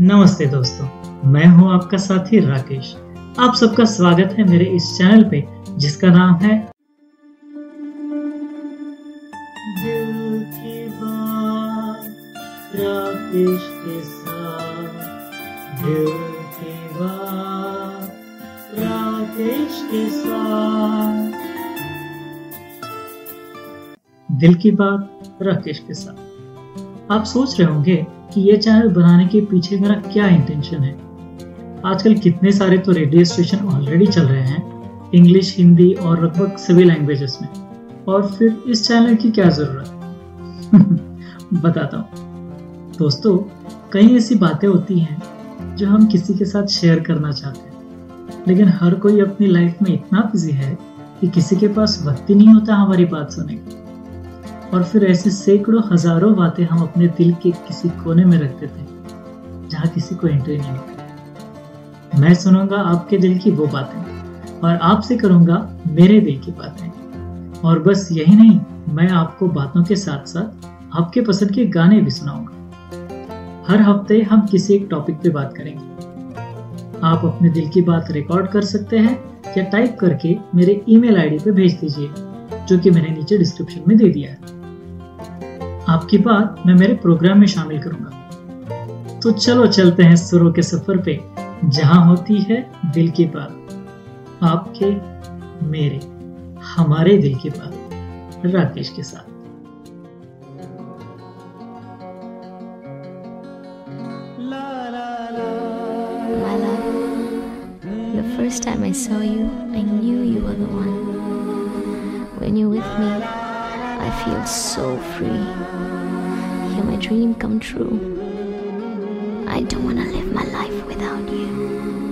नमस्ते दोस्तों, मैं हूँ आपका साथी राकेश। आप सबका स्वागत है मेरे इस चैनल पे, जिसका नाम है दिल की बात राकेश के साथ। दिल की बात राकेश के साथ। आप सोच रहे होंगे कि ये चैनल बनाने के पीछे मेरा क्या इंटेंशन है? आजकल कितने सारे तो रेडियो स्टेशन ऑलरेडी चल रहे हैं इंग्लिश हिंदी और लगभग सभी लैंग्वेजेस में। और फिर इस चैनल की क्या ज़रूरत? बताता हूँ। दोस्तों, कई ऐसी बातें होती हैं जो हम किसी के साथ शेयर करना चाहते हैं। लेकिन हर कोई अपनी लाइफ में इतना बिज़ी है कि किसी के पास वक्त ही नहीं होता हमारी बात सुनने का। और फिर ऐसे सैकड़ों, हज़ारों बातें हम अपने दिल के किसी कोने में रखते थे, जहाँ किसी को एंट्री नहीं होती मैं सुनूँगा आपके दिल की वो बातें और आपसे करूँगा मेरे दिल की बातें। और बस यही नहीं, मैं आपको बातों के साथ साथ आपके पसंद के गाने भी सुनाऊँगा। हर हफ़्ते हम किसी एक टॉपिक पे बात करेंगे। आप अपने दिल की बात रिकॉर्ड कर सकते हैं या टाइप करके मेरे ईमेल आईडी पे भेज दीजिए, जो कि मैंने नीचे डिस्क्रिप्शन में दे दिया है। आपकी बात मैं मेरे प्रोग्राम में शामिल करूँगा। तो चलो चलते हैं सुरों के सफ़र पे जहाँ होती है दिल की बात। आपके मेरे हमारे दिल की बात राकेश के साथ। First time I saw you, I knew you were the one. When you're with me, feel so free. You're my dream come true. I don't want to live my life without you.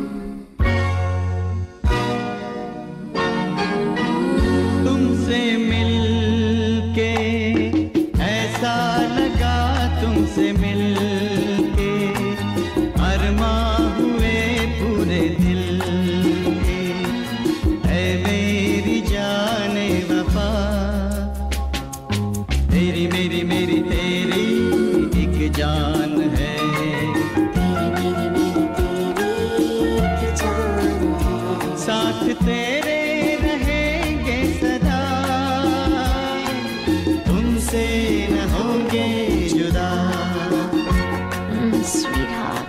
तेरे रहेंगे सदा तुमसे न होंगे जुदा Mm, sweetheart,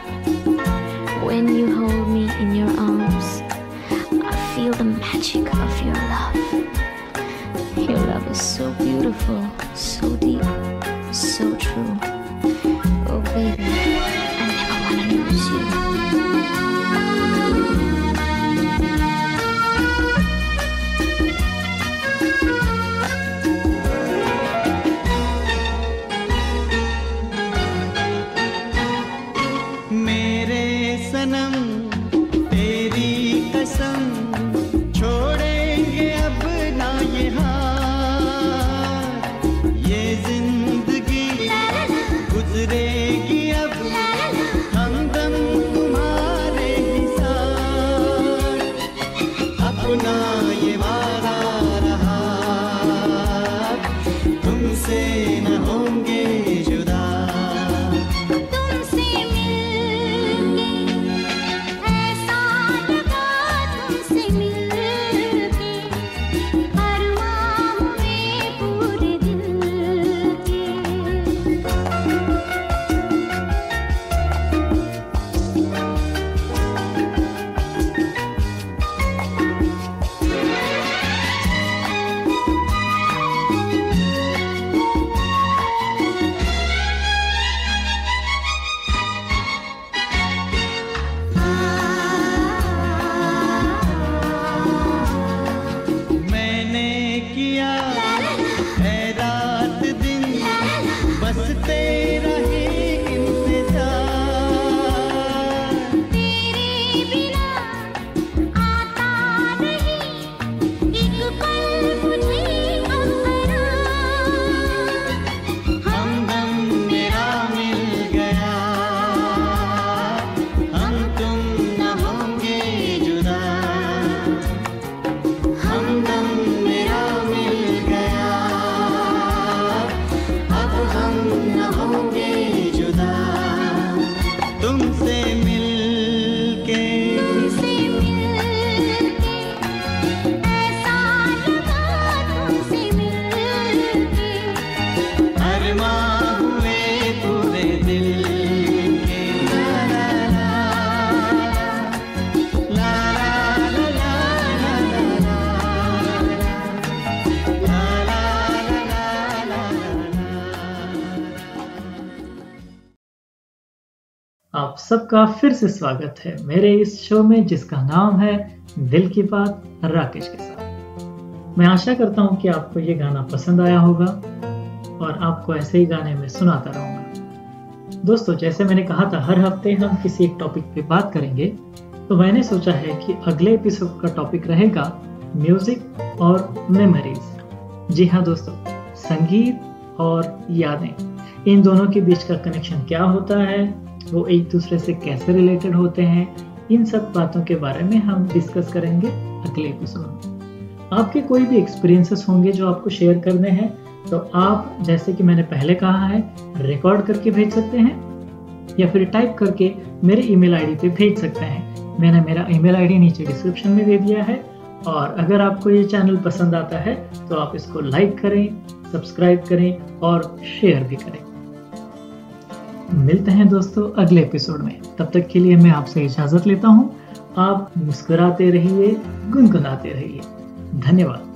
when you hold me in your arms, I feel the magic of your love. Your love is so beautiful, so deep, so true. Oh, baby, आप सबका फिर से स्वागत है मेरे इस शो में, जिसका नाम है दिल की बात राकेश के साथ। मैं आशा करता हूँ कि आपको ये गाना पसंद आया होगा और आपको ऐसे ही गाने में सुनाता रहूँगा। दोस्तों, जैसे मैंने कहा था, हर हफ़्ते हम किसी एक टॉपिक पे बात करेंगे तो मैंने सोचा है कि अगले एपिसोड का टॉपिक रहेगा म्यूज़िक और मेमोरीज जी हाँ दोस्तों, संगीत और यादें। इन दोनों के बीच का कनेक्शन क्या होता है? वो एक दूसरे से कैसे रिलेटेड होते हैं, इन सब बातों के बारे में हम डिस्कस करेंगे अगले एपिसोड में। आपके कोई भी एक्सपीरियंसेस होंगे जो आपको शेयर करने हैं तो आप, जैसे कि मैंने पहले कहा है रिकॉर्ड करके भेज सकते हैं, या फिर टाइप करके मेरे ईमेल आईडी पे भेज सकते हैं। मैंने मेरा ईमेल आईडी नीचे डिस्क्रिप्शन में दे दिया है, और अगर आपको ये चैनल पसंद आता है तो आप इसको लाइक करें सब्सक्राइब करें, और शेयर भी करें। मिलते हैं दोस्तों अगले एपिसोड में। तब तक के लिए मैं आपसे इजाज़त लेता हूँ। आप मुस्कुराते रहिए, गुनगुनाते रहिए। धन्यवाद।